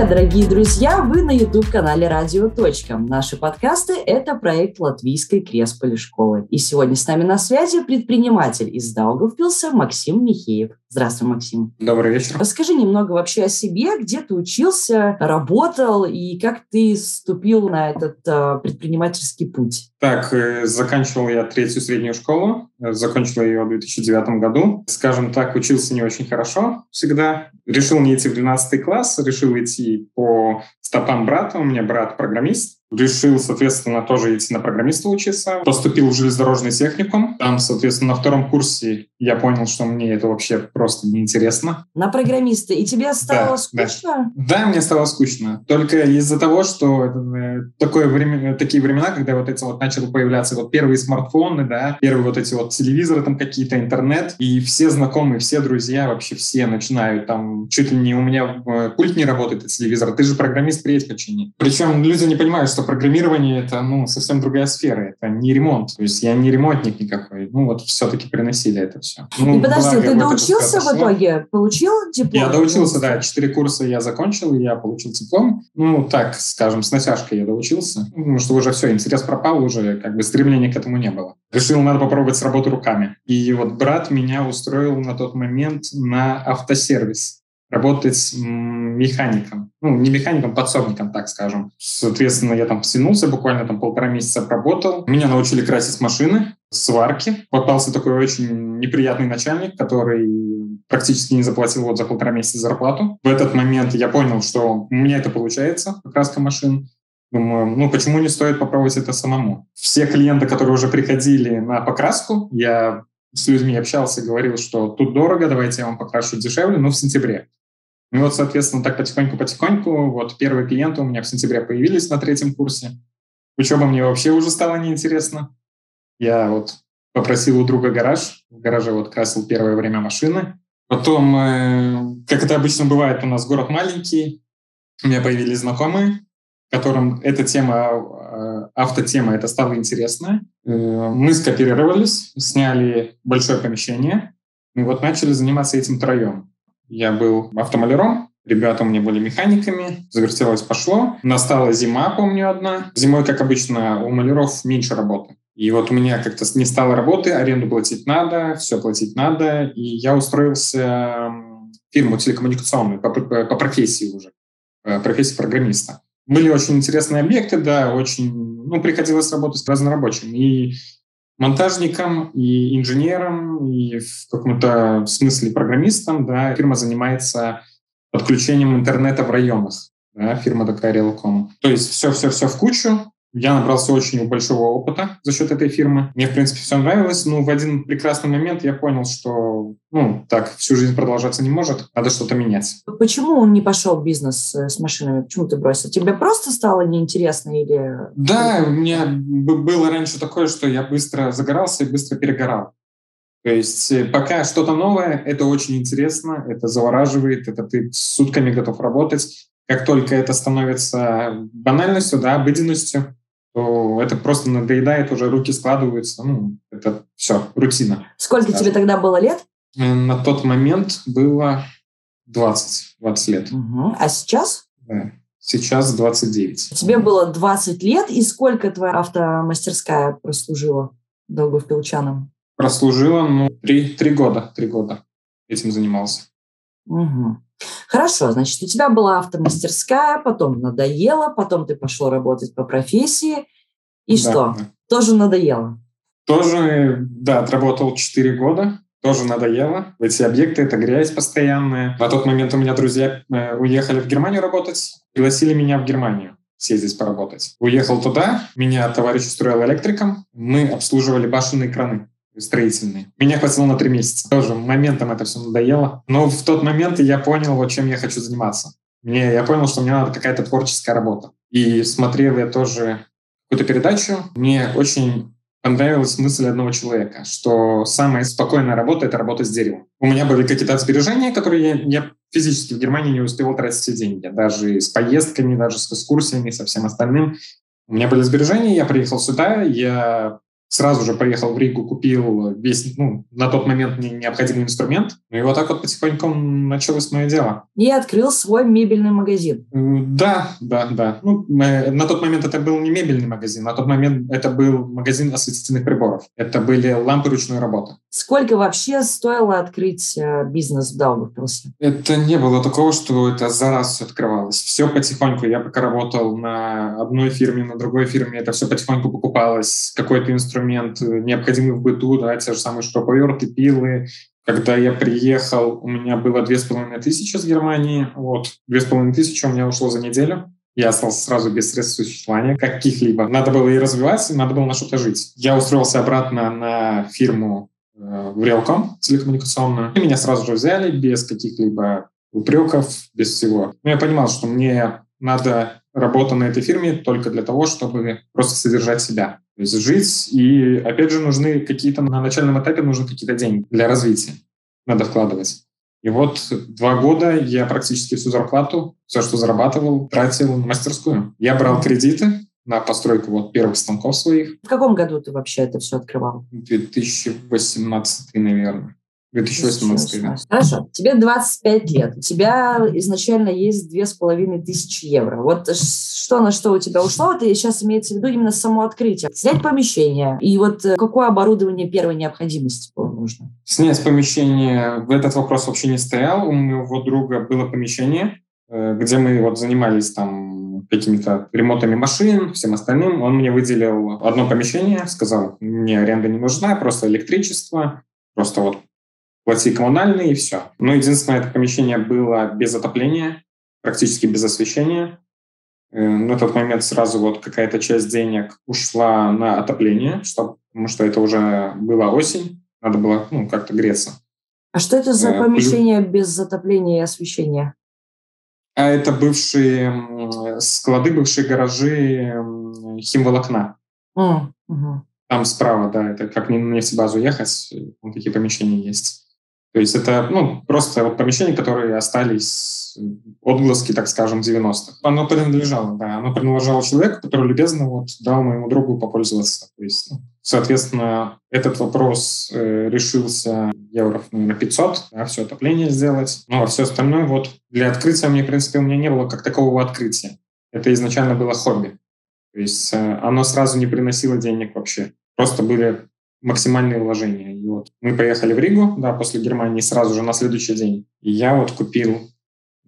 привет, дорогие друзья! Вы на YouTube-канале «Радио. Точка». Наши подкасты – это проект Латвийской Кресполи школы. И сегодня с нами на связи предприниматель из Даугавпилса Максим Михеев. Здравствуй, Максим. Добрый вечер. Расскажи немного вообще о себе, где ты учился, работал и как ты вступил на этот э, предпринимательский путь. Так, э, заканчивал я третью среднюю школу, закончил ее в 2009 году. Скажем так, учился не очень хорошо всегда. Решил не идти в 12 класс, решил идти по стопам брата. У меня брат программист. Решил, соответственно, тоже идти на программиста учиться. Поступил в железнодорожный техникум. Там, соответственно, на втором курсе я понял, что мне это вообще просто неинтересно. На программиста. И тебе стало да, скучно? Да. да, мне стало скучно. Только из-за того, что это, такое время, такие времена, когда вот эти вот начали появляться вот первые смартфоны, да, первые вот эти вот телевизоры там какие-то, интернет, и все знакомые, все друзья, вообще все начинают там, чуть ли не у меня пульт не работает от телевизора, ты же программист, приедь почини. Причем люди не понимают, что что программирование — это ну, совсем другая сфера, это не ремонт. То есть я не ремонтник никакой. Ну вот все-таки приносили это все. Ну, и подожди, ты доучился в итоге? Получил диплом? Я доучился, да. Четыре курса я закончил, я получил диплом. Ну так, скажем, с натяжкой я доучился. Потому что уже все, интерес пропал, уже как бы стремления к этому не было. Решил, надо попробовать с работы руками. И вот брат меня устроил на тот момент на автосервис работать механиком. Ну, не механиком, подсобником, так скажем. Соответственно, я там потянулся, буквально там полтора месяца поработал. Меня научили красить машины, сварки. Попался такой очень неприятный начальник, который практически не заплатил вот за полтора месяца зарплату. В этот момент я понял, что у меня это получается, покраска машин. Думаю, ну почему не стоит попробовать это самому? Все клиенты, которые уже приходили на покраску, я с людьми общался, говорил, что тут дорого, давайте я вам покрашу дешевле, но в сентябре. И вот, соответственно, так потихоньку-потихоньку, вот первые клиенты у меня в сентябре появились на третьем курсе. Учеба мне вообще уже стала неинтересна. Я вот попросил у друга гараж. В гараже вот красил первое время машины. Потом, э, как это обычно бывает, у нас город маленький. У меня появились знакомые, которым эта тема, э, автотема, это стало интересно. Э, мы скооперировались, сняли большое помещение, и вот начали заниматься этим троем. Я был автомалером, ребята у меня были механиками, завертелось, пошло. Настала зима, помню, одна. Зимой, как обычно, у маляров меньше работы. И вот у меня как-то не стало работы, аренду платить надо, все платить надо. И я устроился в фирму телекоммуникационную по, по профессии уже, э, профессии программиста. Были очень интересные объекты, да, очень, ну, приходилось работать с разнорабочим. И монтажником и инженером, и в каком-то смысле программистом. Да. Фирма занимается подключением интернета в районах. Да, фирма такая Realcom. То есть все-все-все в кучу. Я набрался очень большого опыта за счет этой фирмы. Мне, в принципе, все нравилось, но в один прекрасный момент я понял, что, ну, так всю жизнь продолжаться не может, надо что-то менять. Почему он не пошел в бизнес э, с машинами? Почему ты бросил? Тебе просто стало неинтересно или... Да, у меня было раньше такое, что я быстро загорался и быстро перегорал. То есть э, пока что-то новое, это очень интересно, это завораживает, это ты сутками готов работать. Как только это становится банальностью, да, обыденностью, то это просто надоедает, уже руки складываются. Ну, это все, рутина. Сколько скажем. тебе тогда было лет? Э, на тот момент было 20, 20 лет. Угу. А сейчас? Да. Сейчас 29. Тебе было 20 лет, и сколько твоя автомастерская прослужила долговпилчанам? Прослужила, ну, три, три года, три года этим занимался. Угу. Хорошо, значит, у тебя была автомастерская, потом надоело, потом ты пошел работать по профессии. И да, что? Да. Тоже надоело? Тоже, да, отработал 4 года. Тоже надоело. Эти объекты — это грязь постоянная. На тот момент у меня друзья э, уехали в Германию работать, пригласили меня в Германию съездить поработать. Уехал туда, меня товарищ устроил электриком, мы обслуживали башенные краны строительный. Меня хватило на три месяца. Тоже моментом это все надоело. Но в тот момент я понял, вот чем я хочу заниматься. Мне, я понял, что мне надо какая-то творческая работа. И смотрел я тоже какую-то передачу. Мне очень понравилась мысль одного человека, что самая спокойная работа — это работа с деревом. У меня были какие-то сбережения, которые я, я физически в Германии не успевал тратить все деньги. Даже с поездками, даже с экскурсиями, со всем остальным. У меня были сбережения, я приехал сюда, я сразу же поехал в Ригу, купил весь, ну, на тот момент необходимый инструмент. Ну и вот так вот потихоньку началось мое дело. И открыл свой мебельный магазин. Да, да, да. Ну, на тот момент это был не мебельный магазин, на тот момент это был магазин осветительных приборов. Это были лампы ручной работы. Сколько вообще стоило открыть э, бизнес в Даугавпилсе? Это не было такого, что это за раз все открывалось. Все потихоньку. Я пока работал на одной фирме, на другой фирме, это все потихоньку покупалось. Какой-то инструмент инструмент, э, необходимый в быту, да, те же самые шуруповерты, пилы. Когда я приехал, у меня было две с половиной тысячи с Германии. Вот, две с половиной тысячи у меня ушло за неделю. Я остался сразу без средств существования каких-либо. Надо было и развиваться, надо было на что-то жить. Я устроился обратно на фирму э, в Realcom телекоммуникационную. И меня сразу же взяли без каких-либо упреков, без всего. Но я понимал, что мне надо работа на этой фирме только для того, чтобы просто содержать себя. То есть жить, и опять же нужны какие-то, на начальном этапе нужны какие-то деньги для развития. Надо вкладывать. И вот два года я практически всю зарплату, все, что зарабатывал, тратил на мастерскую. Я брал кредиты на постройку вот первых станков своих. В каком году ты вообще это все открывал? 2018, наверное. 2018, да. Хорошо. Тебе 25 лет. У тебя изначально есть две с половиной тысячи евро. Вот что на что у тебя ушло, это сейчас имеется в виду именно само открытие. Снять помещение. И вот э, какое оборудование первой необходимости было нужно? Снять помещение. В этот вопрос вообще не стоял. У моего друга было помещение, э, где мы вот занимались там какими-то ремонтами машин, всем остальным. Он мне выделил одно помещение, сказал, мне аренда не нужна, просто электричество, просто вот плати коммунальные и все. Но единственное, это помещение было без отопления, практически без освещения. Э, на тот момент сразу вот какая-то часть денег ушла на отопление, что, потому что это уже была осень, надо было ну, как-то греться. А что это за э, помещение без отопления и освещения? А это бывшие склады, бывшие гаражи химволокна. Mm, угу. Там справа, да, это как на нефтебазу ехать, вот такие помещения есть. То есть это ну, просто вот помещения, которые остались отгласки, так скажем, 90-х. Оно принадлежало, да, оно принадлежало человеку, который любезно вот дал моему другу попользоваться. То есть, ну, соответственно, этот вопрос э, решился евро, наверное, 500, да, все отопление сделать. Ну, а все остальное вот для открытия мне, в принципе, у меня не было как такового открытия. Это изначально было хобби. То есть э, оно сразу не приносило денег вообще. Просто были максимальные вложения. И вот мы поехали в Ригу, да, после Германии сразу же на следующий день. И я вот купил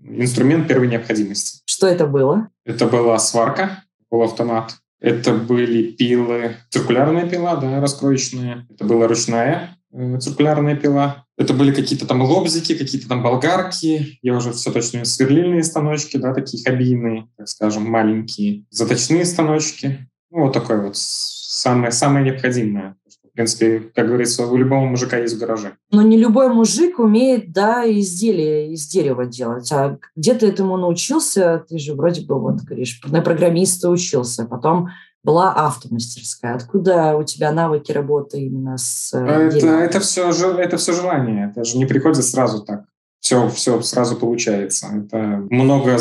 инструмент первой необходимости. Что это было? Это была сварка, полуавтомат. Это были пилы, циркулярная пила, да, раскроечная. Это была ручная э, циркулярная пила. Это были какие-то там лобзики, какие-то там болгарки. Я уже все точно сверлильные станочки, да, такие хоббийные, так скажем, маленькие. Заточные станочки. Ну, вот такое вот самое, самое необходимое в принципе, как говорится, у любого мужика есть в гараже. Но не любой мужик умеет, да, изделия из дерева делать. А где ты этому научился? Ты же вроде бы, вот, говоришь, на программиста учился, потом была автомастерская. Откуда у тебя навыки работы именно с э, это, это, все, это все желание. Это же не приходит сразу так. Все, все сразу получается. Это много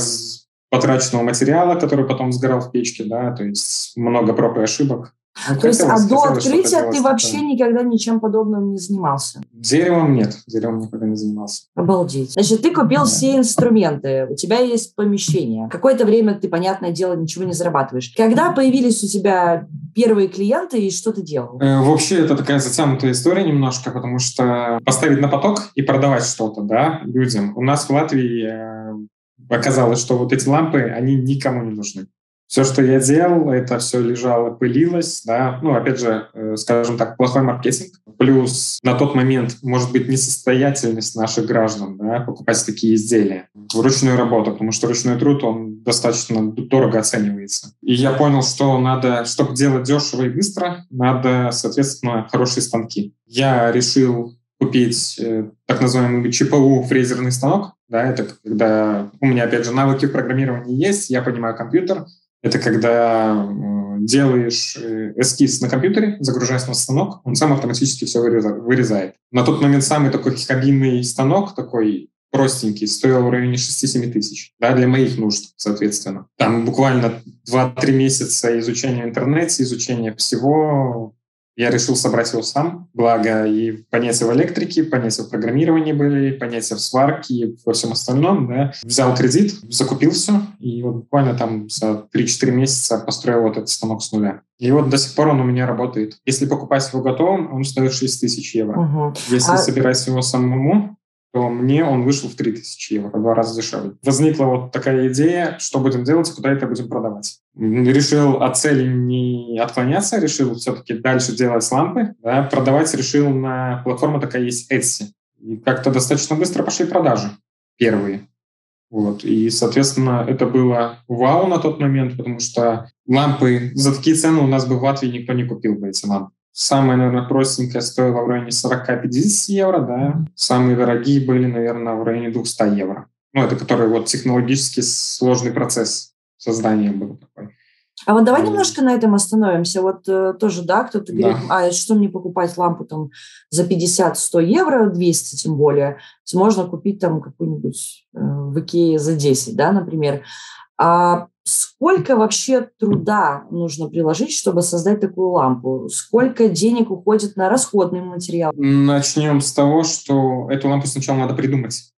потраченного материала, который потом сгорал в печке, да, то есть много проб и ошибок. Ну, То есть, а до открытия ты вообще такое. никогда ничем подобным не занимался? Деревом нет, деревом никогда не занимался. Обалдеть. Значит, ты купил да. все инструменты, у тебя есть помещение. Какое-то время ты, понятное дело, ничего не зарабатываешь. Когда появились у тебя первые клиенты и что ты делал? Э, вообще, это такая затянутая история немножко, потому что поставить на поток и продавать что-то, да, людям. У нас в Латвии э, оказалось, что вот эти лампы, они никому не нужны. Все, что я делал, это все лежало, пылилось, да, ну, опять же, э, скажем так, плохой маркетинг, плюс на тот момент, может быть, несостоятельность наших граждан, да, покупать такие изделия в ручную работу, потому что ручной труд, он достаточно дорого оценивается. И я понял, что надо, чтобы делать дешево и быстро, надо, соответственно, хорошие станки. Я решил купить э, так называемый ЧПУ фрезерный станок. Да, это когда у меня, опять же, навыки в программировании есть, я понимаю компьютер, это когда делаешь э, эскиз на компьютере, загружаешь на станок, он сам автоматически все вырезает. На тот момент самый такой кабинный станок, такой простенький, стоил в районе 6-7 тысяч, да, для моих нужд, соответственно. Там буквально 2-3 месяца изучения в интернете, изучения всего, Я решил собрать его сам, благо и понятия в электрике, понятия в программировании были, понятия в сварке и во всем остальном. Да. Взял кредит, закупил все, и вот буквально там за 3-4 месяца построил вот этот станок с нуля. И вот до сих пор он у меня работает. Если покупать его готовым, он стоит 6 тысяч евро. Угу. Если а... собирать его самому, то мне он вышел в 3000 евро, в два раза дешевле. Возникла вот такая идея, что будем делать, куда это будем продавать. Решил от цели не отклоняться, решил все-таки дальше делать лампы. Да, продавать решил на платформе такая есть Etsy. И как-то достаточно быстро пошли продажи первые. Вот. И, соответственно, это было вау на тот момент, потому что лампы за такие цены у нас бы в Латвии никто не купил бы эти лампы. Самая, наверное, простенькая стоила в районе 40-50 евро, да. Самые дорогие были, наверное, в районе 200 евро. Ну, это который вот технологически сложный процесс создания был такой. А вот давай немножко на этом остановимся. Вот э, тоже, да, кто-то говорит, да. а что мне покупать лампу там за 50-100 евро, 200 тем более, можно купить там какую-нибудь э, в Икее за 10, да, например. А сколько вообще труда нужно приложить, чтобы создать такую лампу? Сколько денег уходит на расходный материал? Начнем с того, что эту лампу сначала надо придумать.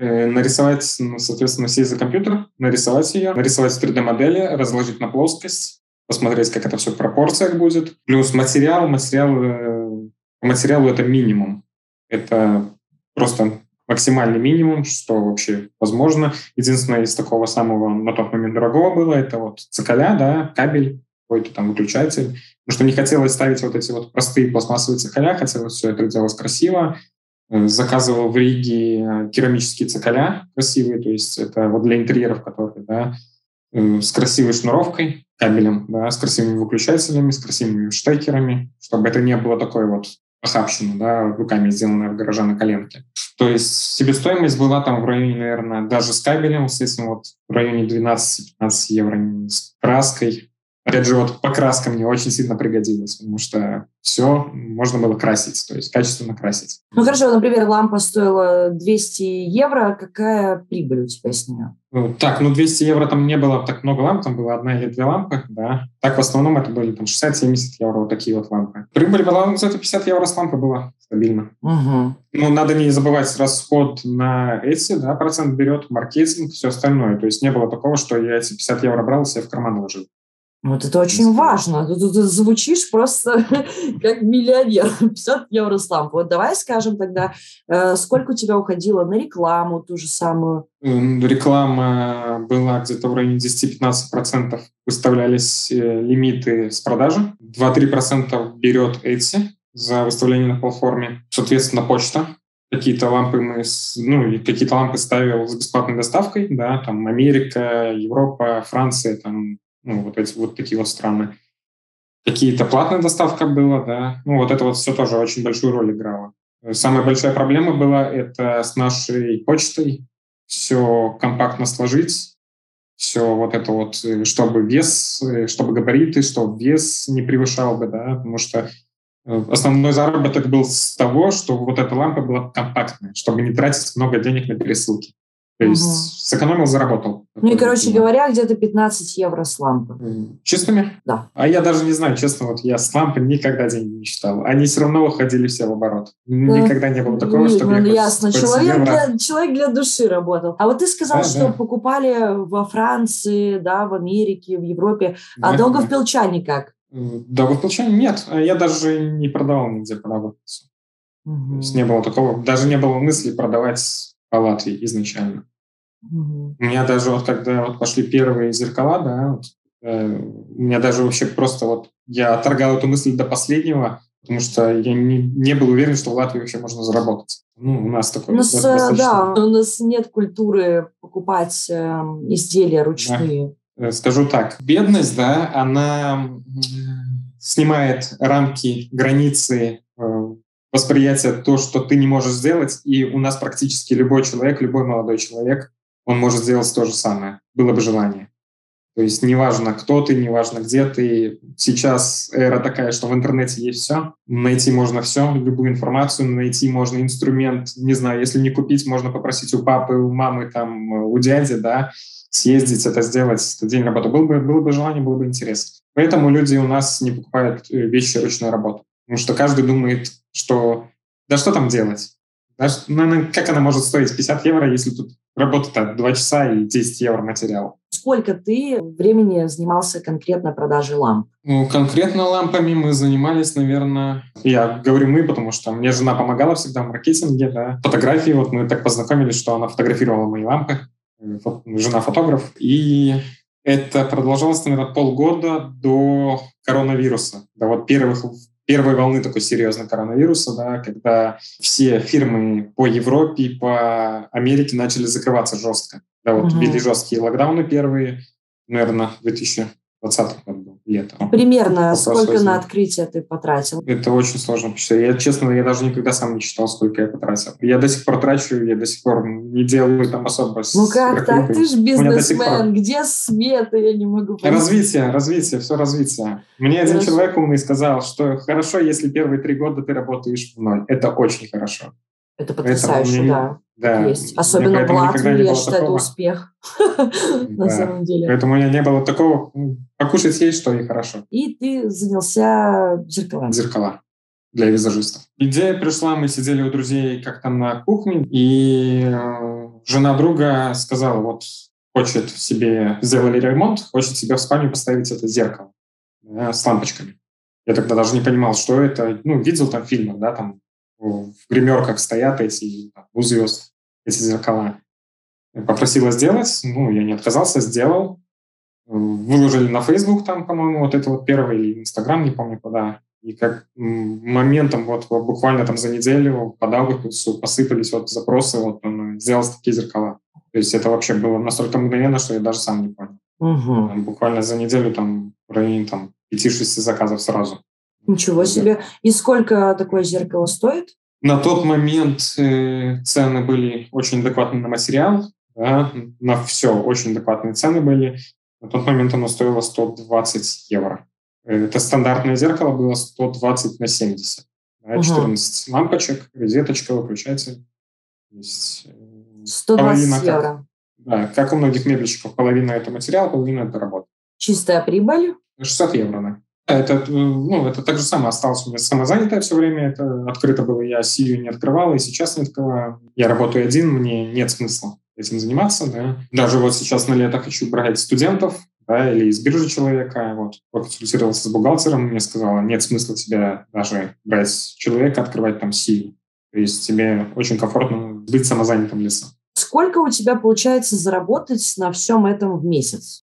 Э, нарисовать, ну, соответственно, сесть за компьютер, нарисовать ее, нарисовать 3D-модели, разложить на плоскость, посмотреть, как это все в пропорциях будет. Плюс материал. Материал, э, материалу это минимум. Это просто максимальный минимум, что вообще возможно. Единственное из такого самого на тот момент дорогого было, это вот цикаля, да, кабель, какой-то там выключатель. Потому что не хотелось ставить вот эти вот простые пластмассовые цикаля, хотелось все это делать красиво. Заказывал в Риге э, керамические цикаля красивые, то есть это вот для интерьеров, которые, да, э, с красивой шнуровкой, кабелем, да, с красивыми выключателями, с красивыми штекерами, чтобы это не было такой вот похабщина, да, руками сделанная в гараже на коленке. То есть себестоимость была там в районе, наверное, даже с кабелем, с этим вот в районе 12-15 евро с краской. Опять же, вот покраска мне очень сильно пригодилась, потому что все можно было красить, то есть качественно красить. Ну хорошо, например, лампа стоила 200 евро, какая прибыль у тебя с нее? Ну, так, ну 200 евро там не было так много ламп, там было одна или две лампы, да. Так в основном это были там 60-70 евро, вот такие вот лампы. Прибыль была, ну, за 50 евро с лампы была стабильно. Угу. Ну, надо не забывать расход на эти, да, процент берет, маркетинг, все остальное. То есть не было такого, что я эти 50 евро брал себе в карман ложил. Вот это очень важно. Ты, ты, ты звучишь просто как миллионер. 50 евро с лампы. Вот давай скажем тогда, э, сколько у тебя уходило на рекламу ту же самую? Реклама была где-то в районе 10-15%. Выставлялись э, лимиты с продажи. 2-3% берет эти за выставление на платформе. Соответственно, почта. Какие-то лампы мы, ну, какие-то лампы ставил с бесплатной доставкой, да, там Америка, Европа, Франция, там ну, вот эти вот такие вот страны. Какие-то платная доставка была, да. Ну, вот это вот все тоже очень большую роль играло. Самая большая проблема была это с нашей почтой. Все компактно сложить, все вот это вот, э, чтобы вес, э, чтобы габариты, чтобы вес не превышал бы, да, потому что э, основной заработок был с того, что вот эта лампа была компактная, чтобы не тратить много денег на пересылки. То есть угу. сэкономил, заработал. Ну и, короче говоря, где-то 15 евро с лампы. Чистыми? Да. А я даже не знаю, честно, вот я с лампы никогда деньги не считал. Они все равно уходили все в оборот. Никогда не было такого, что ну, ясно. Человек для, человек для души работал. А вот ты сказал, да, что да. покупали во Франции, да, в Америке, в Европе. А да, Долговпилчане как? Долговпилчане нет. Я даже не продавал нигде по Долговпилсу. Угу. То есть не было такого, даже не было мысли продавать Латвии изначально. Угу. У меня даже вот когда вот пошли первые зеркала, да, вот, э, у меня даже вообще просто вот я торгал эту мысль до последнего, потому что я не, не был уверен, что в Латвии вообще можно заработать. Ну, у нас такое. У нас, достаточно... да, у нас нет культуры покупать э, изделия ручные. Да. Э, скажу так, бедность, да, она снимает рамки, границы э, восприятие то, что ты не можешь сделать, и у нас практически любой человек, любой молодой человек, он может сделать то же самое, было бы желание. То есть неважно, кто ты, неважно, где ты. Сейчас эра такая, что в интернете есть все. Найти можно все, любую информацию, найти можно инструмент. Не знаю, если не купить, можно попросить у папы, у мамы, там, у дяди, да, съездить, это сделать, это день работы. Было бы, было бы желание, было бы интересно. Поэтому люди у нас не покупают э, вещи ручной работы. Потому что каждый думает, что да что там делать? Да, ну, как она может стоить 50 евро, если тут работа 2 часа и 10 евро материал? Сколько ты времени занимался конкретно продажей ламп? Ну, конкретно лампами мы занимались, наверное... Я говорю мы, потому что мне жена помогала всегда в маркетинге, да. Фотографии, вот мы так познакомились, что она фотографировала мои лампы. Жена фотограф. И это продолжалось, наверное, полгода до коронавируса. Да, вот первых первой волны такой серьезной коронавируса, да, когда все фирмы по Европе, по Америке начали закрываться жестко. Да, вот угу. ввели жесткие локдауны первые, наверное, в 2020 году лето. Примерно сколько на открытие ты потратил? Это очень сложно посчитать. Я, честно, я даже никогда сам не считал, сколько я потратил. Я до сих пор трачу, я до сих пор не делаю там особо Ну как так? Ты же бизнесмен. Где смета? Я не могу понять. Развитие, развитие, все развитие. Мне хорошо. один человек умный сказал, что хорошо, если первые три года ты работаешь в ноль. Это очень хорошо. Это потрясающе, да. Да. Есть. Особенно в Латвии, я считаю, такого. это успех на самом деле. Поэтому у меня не было такого, покушать есть, что и хорошо. И ты занялся зеркалами. Зеркала для визажистов. Идея пришла, мы сидели у друзей как там на кухне, и э, жена друга сказала, вот хочет себе, сделали ремонт, хочет себе в спальню поставить это зеркало да, с лампочками. Я тогда даже не понимал, что это. Ну, видел там фильмы, да, там в гримерках стоят эти у звезд, эти зеркала. Попросила сделать, ну, я не отказался, сделал. Выложили на Facebook там, по-моему, вот это вот первый, или Инстаграм, не помню куда. И как моментом, вот буквально там за неделю по Даугавпилсу посыпались вот запросы, вот он сделал такие зеркала. То есть это вообще было настолько мгновенно, что я даже сам не понял. Угу. Буквально за неделю там в районе там 5-6 заказов сразу. Ничего себе. И сколько такое зеркало стоит? На тот момент э, цены были очень адекватные на материал, да, на все очень адекватные цены были. На тот момент оно стоило 120 евро. Э, это стандартное зеркало было 120 на 70. Да, 14 угу. лампочек, розеточка, выключатель. Есть 120 э, евро. Как, да, как у многих мебельщиков, половина это материал, половина это работа. Чистая прибыль? 600 евро, да. Это, э, ну, это так же самое осталось у меня самозанятое все время. Это открыто было. Я Сию не открывал и сейчас не открываю. Я работаю один, мне нет смысла этим заниматься. Да. Даже вот сейчас на лето хочу брать студентов да, или из биржи человека. Вот, консультировался с бухгалтером, мне сказала, нет смысла тебе даже брать человека, открывать там Сию. То есть тебе очень комфортно быть самозанятым лицом. Сколько у тебя получается заработать на всем этом в месяц?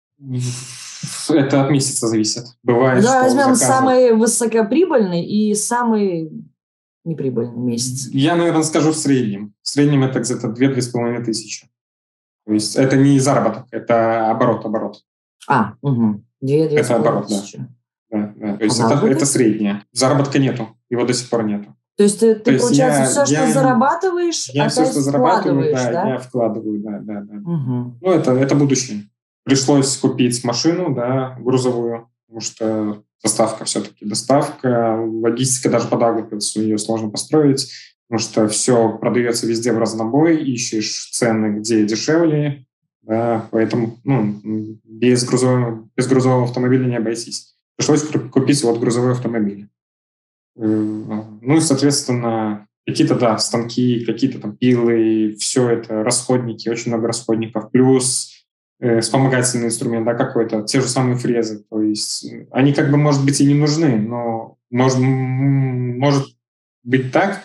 Это от месяца зависит. Бывает, да, возьмем заказы... самый высокоприбыльный и самый неприбыльный месяц. Я, наверное, скажу в среднем. В среднем это где-то 2-2,5 тысячи. То есть это не заработок, это оборот, оборот. А, угу. 2 Это оборот, да. да, да. То есть это, это среднее. Заработка нету, его до сих пор нету. То есть ты, ты получается, я, все, что я, зарабатываешь, я все, что зарабатываю, да, да, я вкладываю, да, да, да. Угу. Ну, это, это будущее. Пришлось купить машину, да, грузовую, потому что доставка все-таки доставка, логистика даже по Дагопилсу, ее сложно построить, потому что все продается везде в разнобой, ищешь цены, где дешевле, да, поэтому ну, без, грузового, без грузового автомобиля не обойтись. Пришлось купить вот грузовой автомобиль. Э, ну и, соответственно, какие-то, да, станки, какие-то там пилы, все это расходники, очень много расходников, плюс вспомогательный инструмент, да, какой-то, те же самые фрезы. То есть они как бы, может быть, и не нужны, но может, может быть так,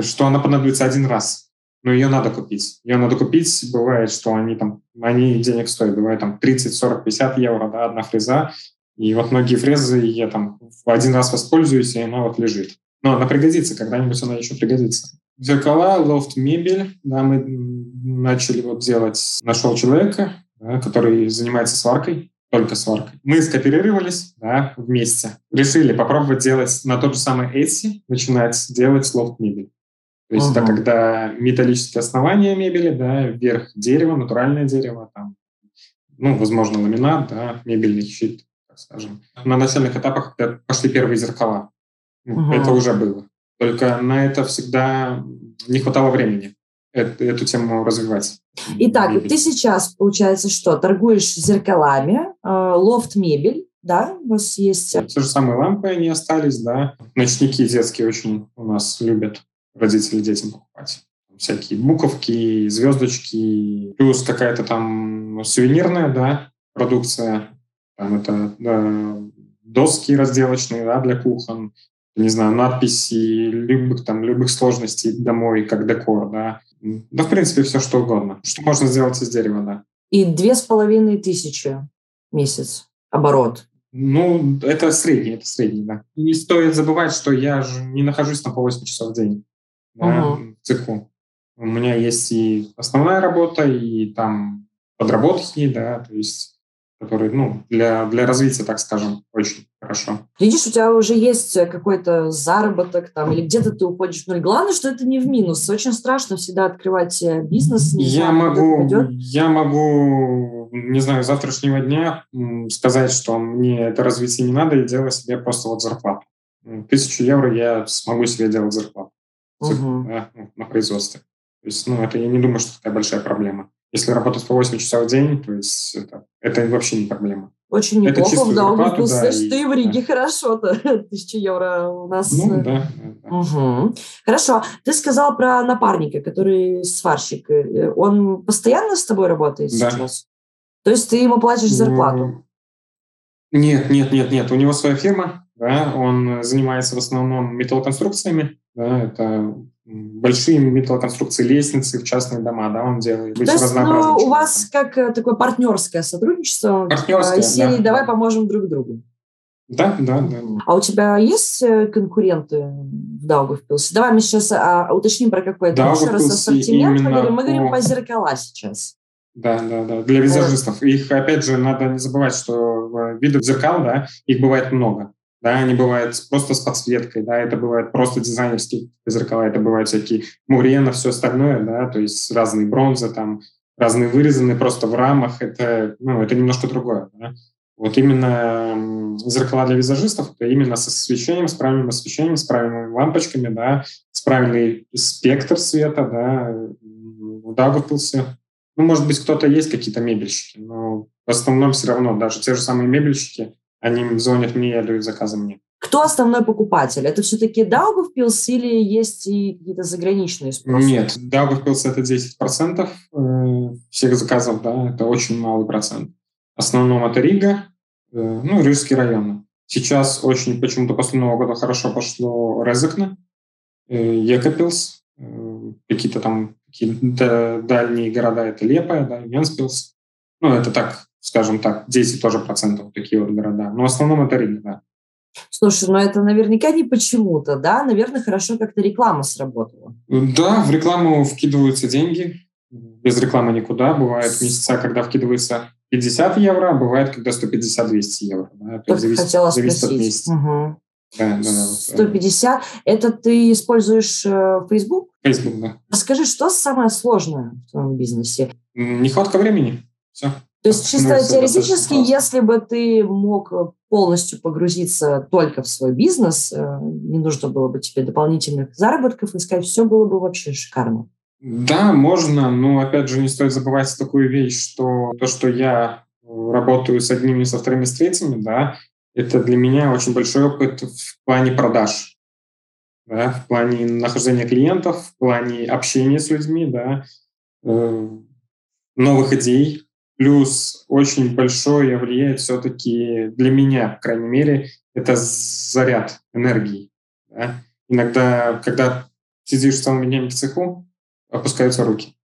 что она понадобится один раз, но ее надо купить. Ее надо купить, бывает, что они там, они денег стоят, бывает там 30, 40, 50 евро, да, одна фреза, и вот многие фрезы я там один раз воспользуюсь, и она вот лежит. Но она пригодится, когда-нибудь она еще пригодится. Зеркала, лофт, мебель, да, мы начали вот делать, нашел человека, да, который занимается сваркой, только сваркой. Мы скооперировались да, вместе. Решили попробовать делать на тот же самый Etsy, начинать делать лофт мебель. То есть uh-huh. это когда металлические основания мебели, да, верх дерева, натуральное дерево, там, ну, возможно, ламинат, да, мебельный щит, так скажем. На начальных этапах пошли первые зеркала. Uh-huh. Это уже было. Только на это всегда не хватало времени эту, эту тему развивать. Итак, ты сейчас, получается, что, торгуешь зеркалами, э, лофт-мебель, да, у вас есть... Те же самые лампы, они остались, да. Ночники детские очень у нас любят родители детям покупать. Всякие буковки, звездочки, плюс какая-то там сувенирная, да, продукция. Там это да, доски разделочные, да, для кухон, не знаю, надписи любых там любых сложностей домой, как декор, да. Да, в принципе, все что угодно. Что можно сделать из дерева, да. И две с половиной тысячи месяц оборот. Ну, это средний, это средний, да. Не стоит забывать, что я же не нахожусь на по 8 часов в день да, угу. в цеху. У меня есть и основная работа, и там подработки, да, то есть которые, ну, для, для развития, так скажем, очень хорошо. Видишь, у тебя уже есть какой-то заработок там, или где-то ты уходишь в ноль. Главное, что это не в минус. Очень страшно всегда открывать э, бизнес. я, знаю, могу, я могу, не знаю, завтрашнего дня сказать, что мне это развитие не надо, и делать себе просто вот зарплату. Тысячу евро я смогу себе делать зарплату угу. да, на производстве. То есть, ну, это я не думаю, что такая большая проблема. Если работать по 8 часов в день, то есть это, это вообще не проблема. Очень неплохо это в Даугавпилсе. Ну, слышь, и, ты в Риге да. хорошо-то. Тысяча евро у нас. Ну, да. да, Угу. Хорошо. Ты сказал про напарника, который сварщик. Э, он постоянно с тобой работает да. сейчас? То есть ты ему платишь зарплату? Нет, нет, нет, нет. У него своя фирма. Да, он занимается в основном металлоконструкциями. Да, это большие металлоконструкции, лестницы в частные дома, да, он делает. То есть ну, у вас как э, такое партнерское сотрудничество? Партнерское, из серии да, «Давай да. поможем друг другу». Да, да, да. А у тебя есть э, конкуренты в Даугавпилсе? Давай мы сейчас а, уточним про какой это еще раз ассортимент. Мы говорим, мы говорим по зеркала сейчас. Да, да, да. Для визажистов. Их, опять же, надо не забывать, что видов зеркал, да, их бывает много да, они бывают просто с подсветкой, да, это бывает просто дизайнерские зеркала, это бывают всякие мурена, все остальное, да, то есть разные бронзы, там, разные вырезанные просто в рамах, это, ну, это немножко другое, да. Вот именно зеркала для визажистов, это именно с освещением, с правильным освещением, с правильными лампочками, да, с правильный спектр света, да, в Даугавпилсе. Ну, может быть, кто-то есть, какие-то мебельщики, но в основном все равно даже те же самые мебельщики, они звонят мне и отдают заказы мне. Кто основной покупатель? Это все-таки Даугавпилс или есть и какие-то заграничные спросы? Нет, Даугавпилс – это 10% э, всех заказов, да, это очень малый процент. В основном это Рига, э, ну, Рижский район. Сейчас очень почему-то после Нового года хорошо пошло Резекне, э, Екапилс, какие-то там какие дальние города – это Лепая, да, Венспилс. Ну, это так, скажем так, 10 тоже процентов такие вот города. Но в основном это Рига, да. Слушай, ну это наверняка не почему-то, да? Наверное, хорошо как-то реклама сработала. Да, в рекламу вкидываются деньги. Без рекламы никуда. Бывают месяца, когда вкидывается 50 евро, а бывает, когда 150-200 евро. Да? То есть зависит, хотела зависит от месяца. Угу. Да, да, да, 150. Это ты используешь э, Facebook? Facebook, да. Расскажи, что самое сложное в твоем бизнесе? Нехватка времени. Все. То есть чисто ну, теоретически, если бы ты мог полностью погрузиться только в свой бизнес, э, не нужно было бы тебе дополнительных заработков искать, все было бы вообще шикарно. Да, можно, но опять же не стоит забывать такую вещь, что то, что я работаю с одними, со вторыми, с третьими, да, это для меня очень большой опыт в плане продаж, да, в плане нахождения клиентов, в плане общения с людьми, да, э, новых идей, Плюс очень большое влияет все-таки для меня, по крайней мере, это заряд энергии. Да? Иногда, когда сидишь целыми днями в цеху, опускаются руки.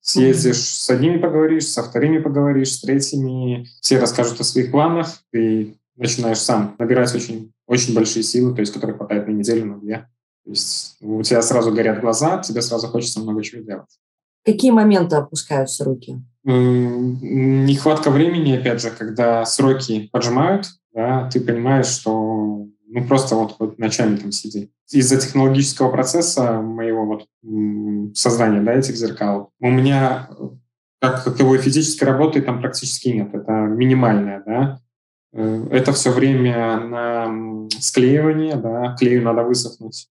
Съездишь с одними поговоришь, со вторыми поговоришь, с третьими, все расскажут о своих планах, ты начинаешь сам набирать очень, очень большие силы, то есть которые хватает на неделю, на две. То есть у тебя сразу горят глаза, тебе сразу хочется много чего делать. Какие моменты опускаются руки? Нехватка времени, опять же, когда сроки поджимают, да, ты понимаешь, что ну просто вот, вот ночами там сиди. Из-за технологического процесса моего вот создания да, этих зеркал у меня как таковой физической работы там практически нет. Это минимальная, да. Э, это все время на склеивание, да, клею надо высохнуть.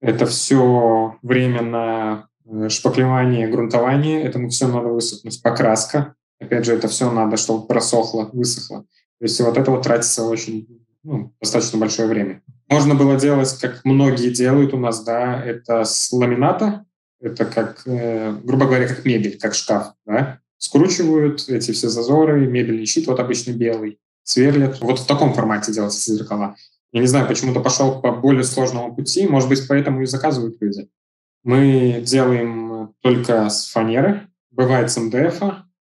Это все время на Э, шпаклевание, грунтование. Этому все надо высохнуть. Покраска. Опять же, это все надо, чтобы просохло, высохло. То есть вот это вот тратится очень ну, достаточно большое время. Можно было делать, как многие делают у нас, да, это с ламината, это как, э, грубо говоря, как мебель, как шкаф, да, скручивают эти все зазоры, мебельный щит, вот обычно белый, сверлят. Вот в таком формате делаются зеркала. Я не знаю, почему-то пошел по более сложному пути, может быть, поэтому и заказывают люди. Мы делаем только с фанеры, бывает с МДФ,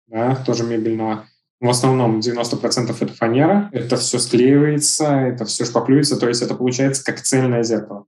да, тоже мебельного. В основном 90% это фанера, это все склеивается, это все шпаклюется, то есть это получается как цельное зеркало,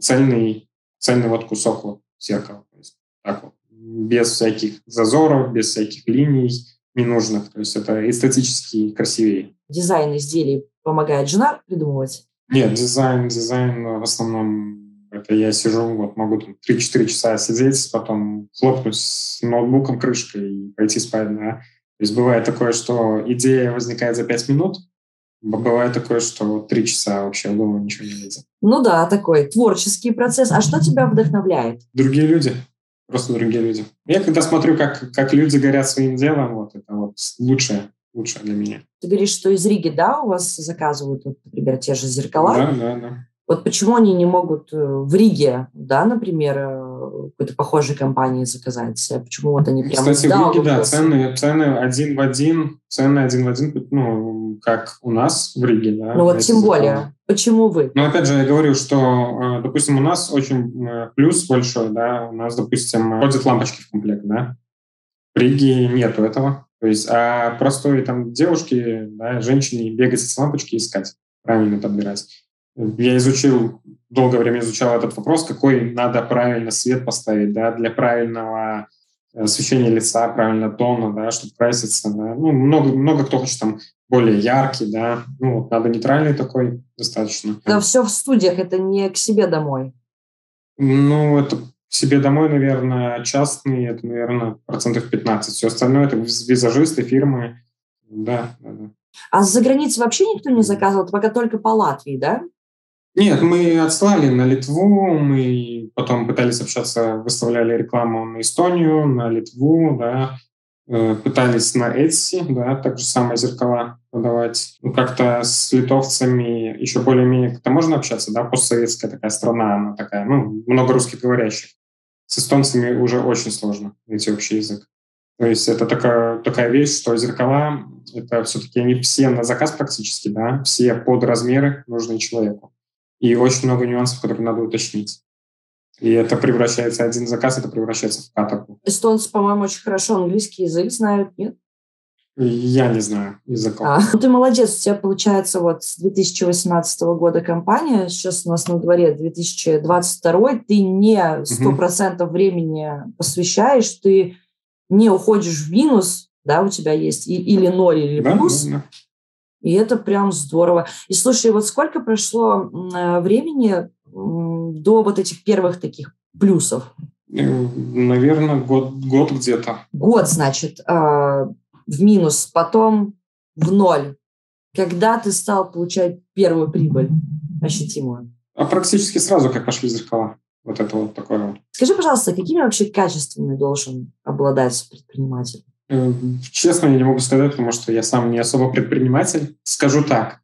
цельный, цельный вот кусок вот зеркала. То есть так вот, без всяких зазоров, без всяких линий ненужных. То есть это эстетически красивее. Дизайн изделий помогает жена придумывать? Нет, дизайн, дизайн в основном это я сижу, вот могу там 3-4 часа сидеть, потом хлопнуть с ноутбуком крышкой и пойти спать, да. То есть бывает такое, что идея возникает за 5 минут, бывает такое, что 3 часа вообще в голову ничего не лезет. Ну да, такой творческий процесс. А что тебя вдохновляет? Другие люди. Просто другие люди. Я когда смотрю, как, как люди горят своим делом, вот это вот лучшее, лучшее для меня. Ты говоришь, что из Риги, да, у вас заказывают, вот, например, те же зеркала? Да, да, да. Вот почему они не могут э, в Риге, да, например, э, какой-то похожей компании заказать? Почему вот они прямо Кстати, в Риге, да, цены, цены один в один, цены один в один, ну, как у нас в Риге, да. Ну вот тем более. Почему вы? Ну, опять же, я говорю, что, э, допустим, у нас очень плюс большой, да, у нас, допустим, ходят лампочки в комплект, да. В Риге нету этого. То есть, а простой там девушке, да, женщине бегать с лампочки искать, правильно подбирать. Я изучил, долгое время изучал этот вопрос, какой надо правильно свет поставить да, для правильного э, освещения лица, правильно тона, да, чтобы краситься. Да. Ну, много, много кто хочет там более яркий, да. Ну, надо нейтральный такой достаточно. Да, все в студиях, это не к себе домой. Ну, это к себе домой, наверное, частный, это, наверное, процентов 15. Все остальное это визажисты, фирмы. Да, да, да. А за границей вообще никто не заказывал? Пока только по Латвии, да? Нет, мы отслали на Литву, мы потом пытались общаться, выставляли рекламу на Эстонию, на Литву, да, э, пытались на Etsy, да, также самое зеркала продавать. Ну, как-то с литовцами еще более-менее как-то можно общаться, да, постсоветская такая страна, она такая, ну, много русскоговорящих. С эстонцами уже очень сложно найти общий язык. То есть это такая, такая вещь, что зеркала — это все-таки они все на заказ практически, да, все под размеры нужны человеку и очень много нюансов, которые надо уточнить. И это превращается, один заказ, это превращается в каторгу. Эстонцы, по-моему, очень хорошо английский язык знают, нет? Я не знаю языков. А, ну, ты молодец, у тебя получается вот с 2018 года компания, сейчас у нас на дворе 2022, ты не сто процентов угу. времени посвящаешь, ты не уходишь в минус, да, у тебя есть и, или ноль, или да, плюс, да, да. И это прям здорово. И слушай, вот сколько прошло э, времени до вот этих первых таких плюсов? Наверное, год, год где-то. Год, значит, а, в минус, потом в ноль. Когда ты стал получать первую прибыль ощутимую? А практически сразу, как пошли зеркала. Вот это вот такое вот. Скажи, пожалуйста, какими вообще качествами должен обладать предприниматель? Э, честно, я не могу сказать, потому что я сам не особо предприниматель. Скажу так,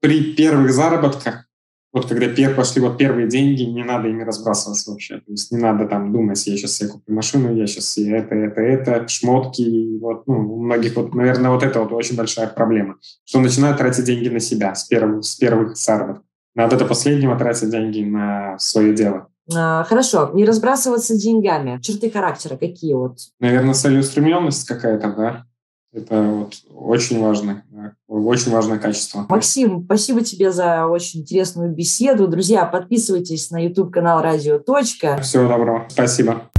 при первых заработках, вот когда пер, пошли вот первые деньги, не надо ими разбрасываться вообще. То есть не надо там думать, я сейчас себе куплю машину, я сейчас себе это, это, это, шмотки. Вот, ну, у многих, вот, наверное, вот это вот очень большая проблема, что начинают тратить деньги на себя с первых, с первых заработков. Надо до последнего тратить деньги на свое дело. А, хорошо, не разбрасываться деньгами. Черты характера какие вот? Наверное, целеустремленность какая-то, да? Это вот очень важно, очень важное качество. Максим, спасибо тебе за очень интересную беседу. Друзья, подписывайтесь на YouTube-канал «Радио. Всего доброго. Спасибо.